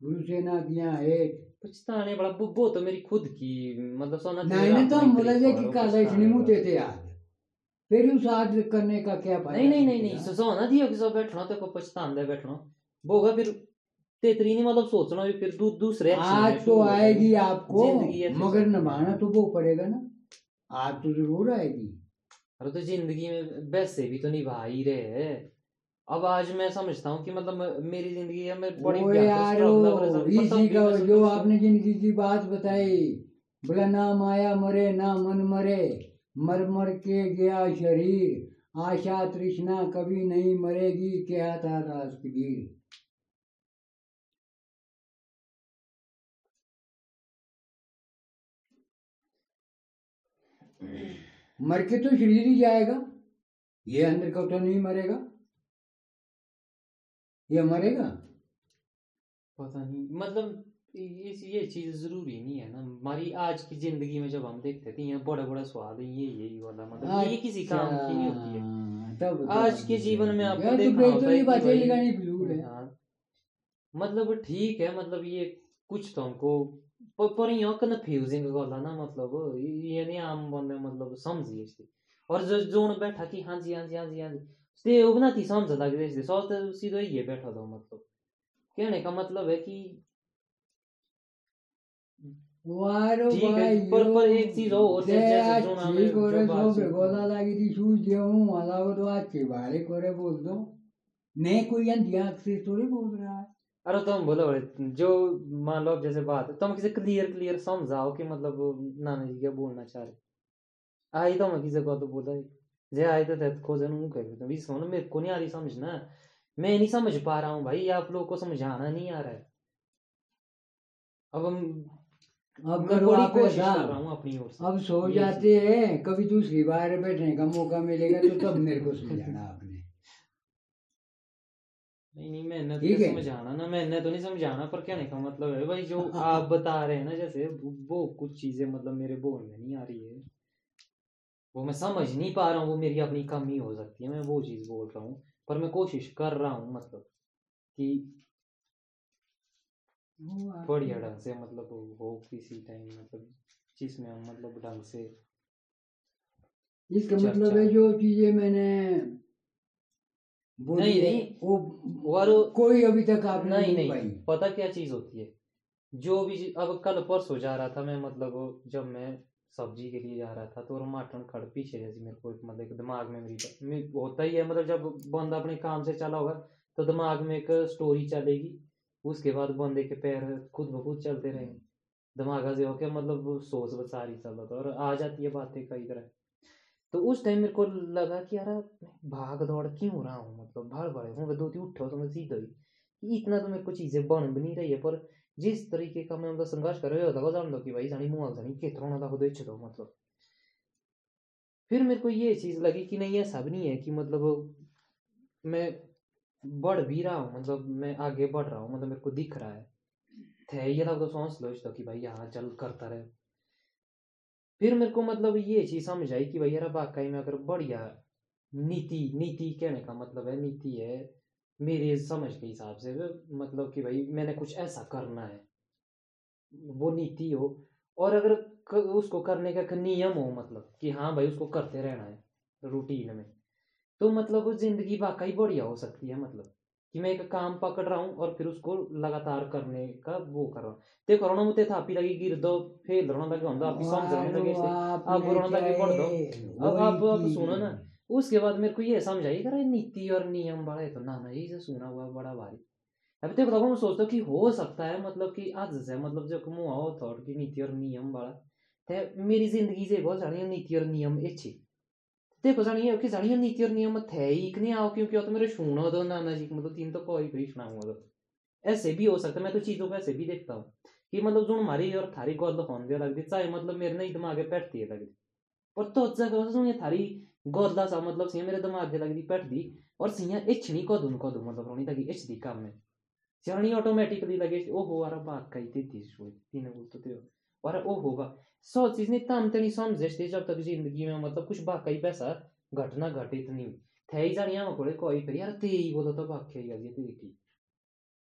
गुरु सेना किया है पछताने बड़ा वो, तो मेरी खुद की मतलब सोना नहीं नहीं तो हम बोला कि काला इसने मुँह थे आज फिर उस आग करने का क्या फ़ायदा नहीं नहीं नहीं नहीं निकला? सो सो ना दियो कि सब बैठना तो को पछतान दे बैठना। वो होगा फिर तेतरी नहीं मतलब सोचना भी फिर दू, दूसरे आज तो आएगी आपको मगर। निभाना तो वो पड़ेगा ना। आज तो ज़रूर आएगी। अरे तो ज़िंदगी में वैसे भी तो निभा ही रहे अब आज मैं समझता हूँ कि मतलब मेरी ज़िंदगी है मैं बड़ी यार है, इसी का जो आपने ज़िंदगी की बात बताई बोला ना माया मरे ना मन मरे मर मर के गया शरीर आशा तृष्णा कभी नहीं मरेगी क्या था दास मर के तो शरीर ही जाएगा। ये अंदर का तो नहीं मरेगा। ये मरेगा? पता नहीं। मतलब ये ये चीज़ ज़रूरी नहीं है ना। हमारी आज की ज़िंदगी में जब हम देखते थे ये बड़ा बड़ा स्वाद है ये यही वाला मतलब ये किसी काम की नहीं होती है। अच्छा, तब आज के जीवन में आपको तो देखना होता तो है फिजूल है हाँ। मतलब ठीक है मतलब ये कुछ तो हमको पर पर यहाँ कन्फ्यूजिंग गला ना मतलब ये नहीं आम बंदे मतलब समझिए इसलिए और जो जोन बैठा कि हाँ जी हाँ जी हाँ जी हाँ जी ते वो ना थी समझ थी सोच तो सीधे ये बैठा था मतलब। कहने का मतलब है कि ठीक है, पर- पर एक चीज़ और, जैसे- जो नाम है, हो जो बात- बेगोला लागी थी शूज़ देऊं वाला वो तो आज के बारे करे बोल दो। मैं कोई अंधिया से थोड़ी बोल रहा है। अरे तुम बोलो बड़े जो मान लो अब जैसे बात है तुम किसी क्लियर क्लियर समझाओ कि मतलब नाना जी क्या बोलना चाह रहे आई तो मैं किसी को तो बोला जे आई तो तहत खोजन मुँह कर तो बीस मतलब मेरे को नहीं आ रही समझना मैं नहीं समझ पा रहा हूँ भाई आप लोगों को समझाना नहीं आ रहा है। अब हम अब करो आप कोशिश कर रहा हूँ अपनी ओर से। अब सो जाते हैं कभी दूसरी बार बैठने का मौका मिलेगा तो तब मेरे को समझाना आपने नहीं नहीं मैंने तो ठीक है। समझाना ना मैंने तो नहीं समझाना पर कहने का मतलब है? भाई जो आप बता रहे हैं ना जैसे वो कुछ चीज़ें मतलब मेरे बोल में नहीं आ रही है। वो मैं समझ नहीं पा रहा हूँ वो मेरी अपनी कमी हो सकती है मैं वो चीज़ बोल रहा हूँ पर मैं कोशिश कर रहा हूँ मतलब कि बढ़िया ढंग से मतलब हो किसी टाइम मतलब जिसमें हम मतलब ढंग से इसका मतलब है जो चीज़ें मैंने नहीं, नहीं। वो और कोई अभी तक आपने नहीं नहीं नहीं पता क्या चीज़ होती है? जो भी अब कल परसों जा रहा था मैं मतलब जब मैं सब्ज़ी के लिए जा रहा था तो माटन खड़ पीछे जैसे मेरे को मतलब दिमाग में मेरी होता ही है मतलब जब बंदा अपने काम से चला होगा तो दिमाग में एक स्टोरी चलेगी उसके बाद बंदे के पैर खुद ब खुद चलते रहेंगे। दिमाग से होके मतलब सोच वो सारी चल रहा था और आ जाती है बातें कई तरह। तो उस टाइम मेरे को लगा कि यार भाग दौड़ क्यों रहा हूँ? मतलब भाड़ भाड़ हूँ। दो तीन उठो तो मैं ही कि इतना तो मेरे को चीज़ें बन भी नहीं रही है। पर जिस तरीके का मैं मतलब संघर्ष कर रहे होता जान दो कि भाई जानी मुआल जानी केतरों ना खुद इच्छ दो मतलब। फिर मेरे को ये चीज़ लगी कि नहीं, ऐसा भी नहीं है कि मतलब मैं बढ़ भी रहा हूँ मतलब मैं आगे बढ़ रहा हूँ मतलब मेरे को दिख रहा है। थे ये तो सोच लो इसको कि भाई यहाँ चल करता रहे। फिर मेरे को मतलब ये चीज़ समझ आई कि भाई यार वाकई में अगर बढ़िया नीति नीति कहने का मतलब है, नीति है, मेरे समझ के हिसाब से मतलब कि भाई मैंने कुछ ऐसा करना है। वो नीति हो और अगर उसको करने का नियम हो मतलब कि हाँ भाई उसको करते रहना है रूटीन में तो मतलब वो ज़िंदगी वाकई बढ़िया हो सकती है मतलब। कि मैं एक काम पकड़ रहा हूँ और फिर उसको लगातार करने का वो कर रहा हूँ। देखो रोना मुझे थापी लगी गिर दो फेल रोना लगे हम आप समझने लगे इसलिए आप रोना लगे पढ़ दो। अब आप अब सुनो ना उसके बाद मेरे को ये समझ आई कर नीति और नियम बड़ा है तो ना ना ये से सुना हुआ बड़ा भारी। अब देखो तब मैं सोचता हूँ कि हो सकता है मतलब कि आज से मतलब जो मुँह आओ की नीति और नियम बड़ा। ते मेरी ज़िंदगी से बहुत जानी नीति और नियम अच्छी देखो जानी है कि जानी है नीति और नियम ही कि नहीं आओ क्योंकि वो तो मेरे सुनो दो नाना जी मतलब तीन तो कोई कोई सुनाऊँगा तो ऐसे भी हो सकता है मैं तो चीज़ों को ऐसे भी देखता हूँ कि मतलब जो हमारी और थारी गल होने दे लगती चाहे मतलब मेरे नहीं दिमाग बैठती है लगती और तो जगह ये थारी गल सा मतलब सियाँ मेरे दिमाग में लगती बैठती और सियाँ इच्छनी कदू कदू मतलब रोनी इच्छ दी काम में सियानी ऑटोमेटिकली लगे ओहो अरे बात कही थी तीन बोलते थे और ओ होगा। सौ चीज़ नहीं तम तनी समझते जब तक ज़िंदगी में मतलब कुछ बाकी पैसा, घटना घटित नहीं थे ही जानिया मैं कोले कोई फिर यार ते ही बोलो तो बाकी ही गई तेरी ठीक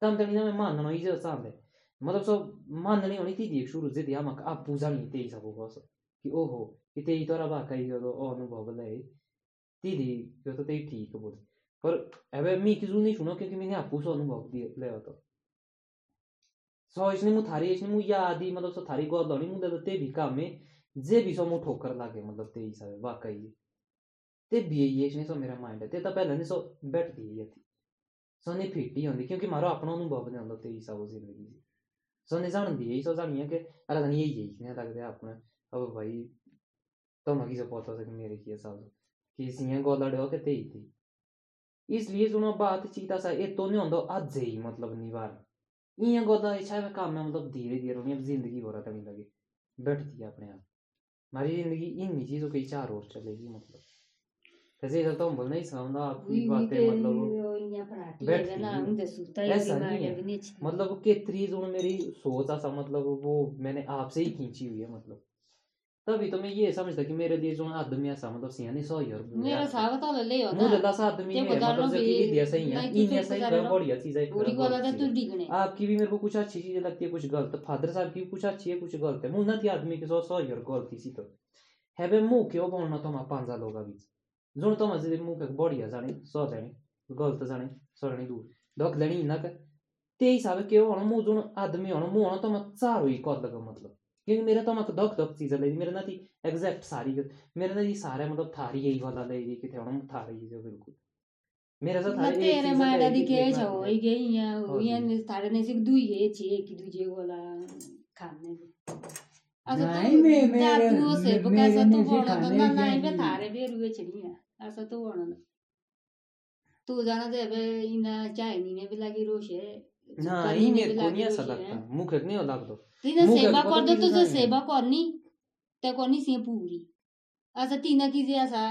तम तनी ना मैं मानना ही जो सामने मतलब सब माननी होनी थी दी शुरू से दिया मक आप पूजा नहीं ते सब बस कि ओहो, कि ते ही तोरा बाकी ही तो अनुभव ले। दीदी जो तो ते ठीक बोल। पर एबे मी किजू नहीं सुनो क्योंकि मैंने आपू से अनुभव दिए ले तो। सो इसने मु थारी, इसने मु याद ही मतलब सो थारी गल होनी मु ते भी काम में जे भी सो मु ठोकर लागे मतलब ते हिसाब वाकई ते भी ये, इसने सो मेरा माइंड है। ते तो पहले नहीं सो बैठ दी ये थी। सो नहीं फिट ही क्योंकि मारो अपना अनुभव नहीं होंदा ते हिसाब ज़िंदगी से सो नहीं जानती यही सो जानी है कि अरे नहीं यही यही नहीं लगता अपने अब भाई तो मगी से पता था कि मेरे की हिसाब कि सियाँ हो के ते ही इसलिए सुनो, बात चीता सा, ये तो नहीं होंदा मतलब निवार। इयाँ गोदा इच्छा में काम में मतलब धीरे धीरे होनी अब ज़िंदगी बोरा करनी लगे बैठती है अपने आप। हमारी ज़िंदगी इन चीज़ों की चार और चलेगी मतलब। कैसे चलता हूँ बोलना ही समझा आपकी बातें मतलब बैठती हैं। ऐसा नहीं है। मतलब केतरी जो मेरी सोच ऐसा मतलब वो मैंने आपसे ही खींची हुई है मतलब। तभी तो मैं ये समझता कि मेरे लिए जो आदमी ऐसा मतलब सियानी सही और मेरा है। तो ले मुझे होता दस आदमी ते है मतलब जो कि इंडिया सही है। नहीं सही बदानो है बढ़िया चीज़ है पूरी वाला चीज़ तो डिगने। आपकी भी मेरे को कुछ अच्छी चीज़ें लगती है कुछ गलत। फादर साहब की कुछ अच्छी है कुछ गलत है। मुन्ना थी आदमी के सो सही और गलती सी तो। है बे मुँह क्यों बोलना तो मैं पांजा लोग बीच? जो तो मज़े मुँह के बढ़िया जाने सो जाने गलत जाने सरणी दूर। दख लेनी ना कर। ते हिसाब के होना? मुँह जो आदमी होना मुँह होना तो मैं चार हुई कद लगा मतलब। क्योंकि मेरे तो मैं दख दख चीज़ें ले मेरे ना थी एग्जैक्ट सारी मेरे ना थी सारे मतलब थारी यही वाला ले रही कि थे होना थारी जो बिल्कुल मेरे साथ ना थारी एक तेरे चीज़ माड़ा है कि दिखे एक छ ना होई गई यहाँ हाँ यहाँ जी। थारे ने सिर्फ़ दुई है छे कि दूजे वाला खाने असं नाही मे- मेरे- दादू से मे- बका मेरे असं तू ने से बोलणं खाने ना नाही के बे थारे बे रुए छनी ना असं तू बोलणं तू जाना दे बे इना चाइनी ने भी लगी रोशे नहीं मेरे को नहीं ऐसा लगता मुख नहीं हो लगता तिने सेवा करतो किती तुझं झाली? सेवा करनी त्या करनी सी पुरी। असं तिनं किजे असा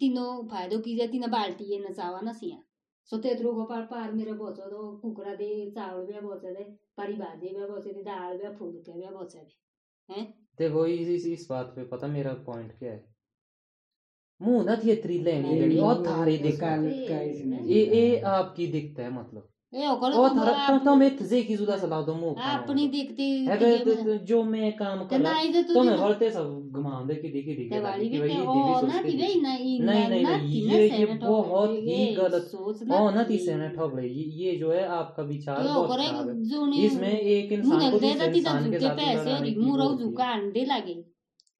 तिनो फायदो किजे तिनं बाल्टी येणं चावा ना सिया। सो तेत्रो गो पार पार मेरे बोचो दो कुकरा दे चावल बे बोचे दे पारी भाजी बे बोचे दे दाल बे फुलके बे बोचे दे देखो इस इस, इस बात पे पता मेरा पॉइंट क्या है? मुँह ना थी इतनी लेनी लेनी और थारी दिख ये ये आपकी दिखता है मतलब। ए ओकर और थारा तो तो मैं तुझे की जुदा सलाह दो मुँह अपनी। दिखती तो- तो जो मैं काम कर तो मैं बोलते सब घुमाऊं दे कि देखी देखी ते वाली भी ओ ना थी। नहीं नहीं, नहीं, ये- ये बहुत ही गलत- सोच ओ ना थी ती। सेना ठग रही ये जो है आपका विचार तो बहुत खराब है। इसमें एक इंसान को दूसरे तिथं इंसान झुके पैसे और की वो मुरव होती है। झुका अंडे लागे।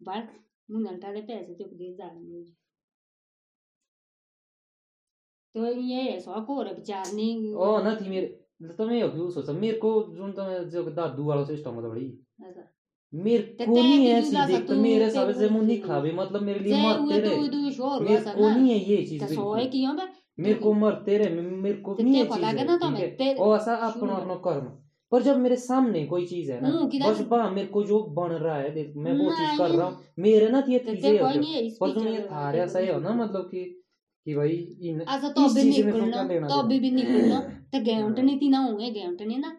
बाळ मुनल टाळे पैसे ते कुठे जाणे तो है विचारने ना तो को जो तो है बड़ी ऐसा मेरे को नहीं भी ऐसी जुला सा देख तो मेरे सबसे मुँह नहीं वो- खावे मतलब मेरे लिए मरते रहे मेरे हुआ को ना नहीं ये चीज़। सोए मेरे को मरते रहे मेरे को नहीं है चीज़ ना ठीक मैं और ऐसा शुरू अपनो में। अपनो कर्म पर जब मेरे सामने कोई चीज़ है ना बस बा मेरे को जो बन रहा है देख मैं वो चीज़ कर। रहा हूँ मेरे ना ये चीज़ें कोई होती नहीं है इस पर तुम ये थारे ऐसा ही ना मतलब कि कि भाई इन अच्छा तो इस में तुम निकलना क्या लेना तो अभी देना? भी निकलना ते गेंटनी तीना होंगे गेंटनी ना।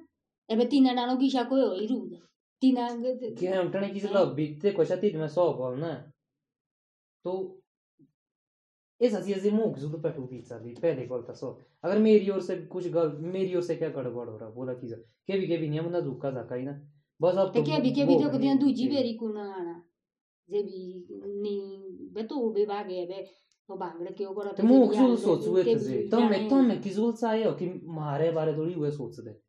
एबे तीना डानो गिशा कोई होई रूद तीना गेमटने की। मतलब बीते को छाती में सौ बोल ना। तो ऐसा चीज़ मुँह की ज़रूरत पैटू की दी पहले बोलता सो। अगर मेरी ओर से कुछ गल मेरी ओर से क्या गड़बड़ हो रहा बोला की के भी के भी नहीं मुंडा धुक्का धक्का ही ना। बस अब तो के भी के भी तो नहीं दूजी। बेरी कुना आना जे भी नी बे तो बे बागे बे तो मैं तो की ज़रूरत सा हो कि मारे बारे थोड़ी हुए सोच दे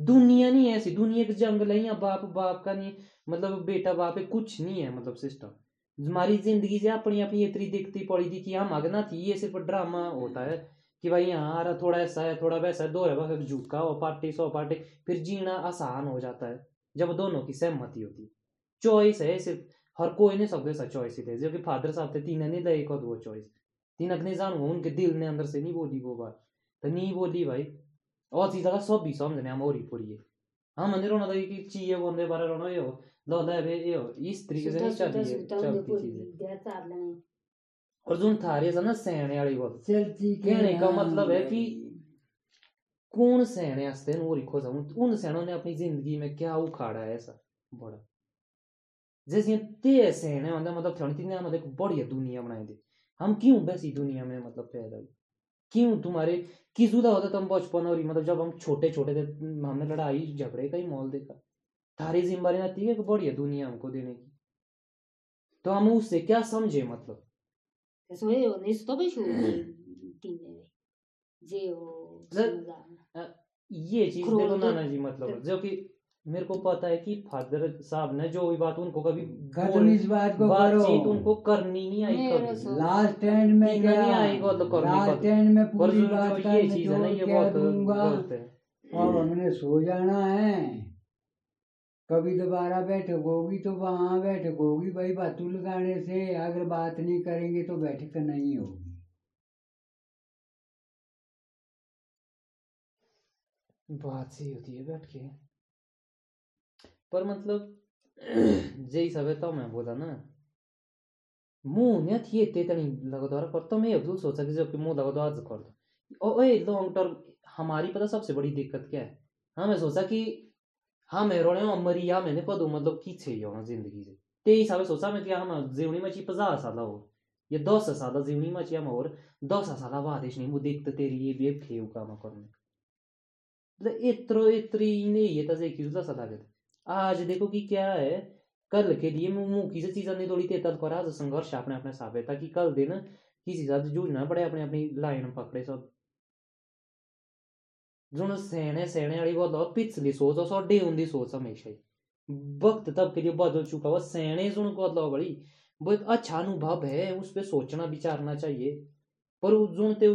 दुनिया नहीं ऐसी दुनिया के जंगल है यहाँ बाप बाप का नहीं मतलब बेटा बाप है कुछ नहीं है मतलब सिस्टम। हमारी ज़िंदगी से अपनी अपनी इतनी दिखती पड़ी थी कि हम अगना थी ये सिर्फ़ ड्रामा होता है कि भाई यहाँ आ थोड़ा ऐसा है थोड़ा वैसा है दो है वक्त झुका हो पार्टी सौ पार्टी फिर जीना आसान हो जाता है जब दोनों की सहमति होती चॉइस है सिर्फ़ हर कोई नहीं सकते ऐसा चॉइस ही थे जो कि फादर साहब थे तीन नहीं ले एक वो चॉइस तीन नहीं जानू उनके दिल ने अंदर से नहीं बोली वो बात। तो नहीं बोली भाई। और चीज़ का सब भी समझने हम और ही पूरी है हम अंदर रोना था कि चाहिए वो अंदर बारे रोना यो लो ले बे यो इस तरीके से नहीं चलती है चलती चीज़ें और जो थारे सा ना सहने वाली बात कहने का मतलब है कि कौन सहने आस्ते और ही खोजा उन सहनों ने अपनी ज़िंदगी में क्या उखाड़ा है ऐसा? बड़ा। जैसे ते सहने मतलब मतलब थोड़ी तीन मतलब एक बढ़िया दुनिया बनाई थी हम क्यों वैसी दुनिया में मतलब पैदा हुए? क्यों तुम्हारे किसुदा होता तुम बचपन और मतलब जब हम छोटे छोटे थे हमने लड़ाई झगड़े का ही माहौल देखा। थारी ज़िम्मेदारी ना थी कि बढ़िया दुनिया हमको देने की? तो हम उससे क्या समझे मतलब? हो। ये चीज़ देखो नाना जी मतलब जो कि मेरे को पता है कि फादर साहब ने जो भी बात उनको कभी खत्म इस बात को करो। उनको करनी नहीं आई कभी। सो- लास्ट एंड में तीन नहीं आई को तो करनी लास्ट। एंड में पूरी बात का ये चीज़ है ना ये बहुत गलत है। अब हमने सो जाना है। कभी दोबारा बैठक होगी तो वहाँ बैठक होगी भाई बातू लगाने से अगर बात नहीं करेंगे तो बैठक नहीं होगी। बात सही होती है बैठ के। पर मतलब जय सब है तो मैं बोला ना मुँह ने थी ते तनी लगातार पर तो मैं अब्दुल सोचा कि जब मुँह लगातार कर दो। ओए लॉन्ग टर्म हमारी पता सबसे बड़ी दिक्कत क्या है? हमें सोचा कि हाँ मैं रोने मरी या मैंने पदो मतलब की छे यो ज़िंदगी से ते हिसाब से सोचा मैं कि हम जीवनी में ची पचास साल हो ये दस साल जीवनी में हम और दस साल बाद इसने मुझे देखते तेरी ये भी फेव काम करने। मतलब इत्रो इतरी नहीं ये तजे की जुदा सदा के आज देखो कि क्या है कल के लिए मुँह मुँह की से चीज़ें नहीं तोड़ी तेतल करा आज संघर्ष अपने अपने साथ है ताकि कल दिन किसी साथ जूझना पड़े अपने अपनी लाइन पकड़े सब। जुन सेने सेने वाली बोलो पिछली सोच और सोडे उन्दी सोच हमेशा ही। वक्त तब के लिए बदल चुका हुआ सेने जुन को मतलब बड़ी वो एक अच्छा अनुभव है उस पर सोचना विचारना चाहिए। पर वो जुन ते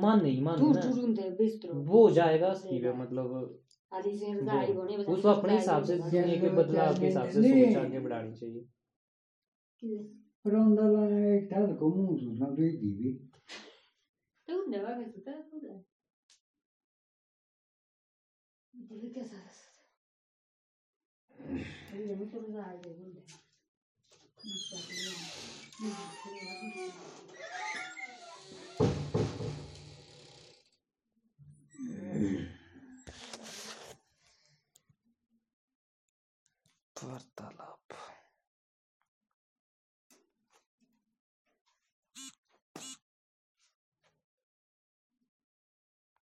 मान नहीं मान ना वो जाएगा मतलब उसको अपने हिसाब से दुनिया के बदलाव के हिसाब से सोच आगे बढ़ानी चाहिए। puerta a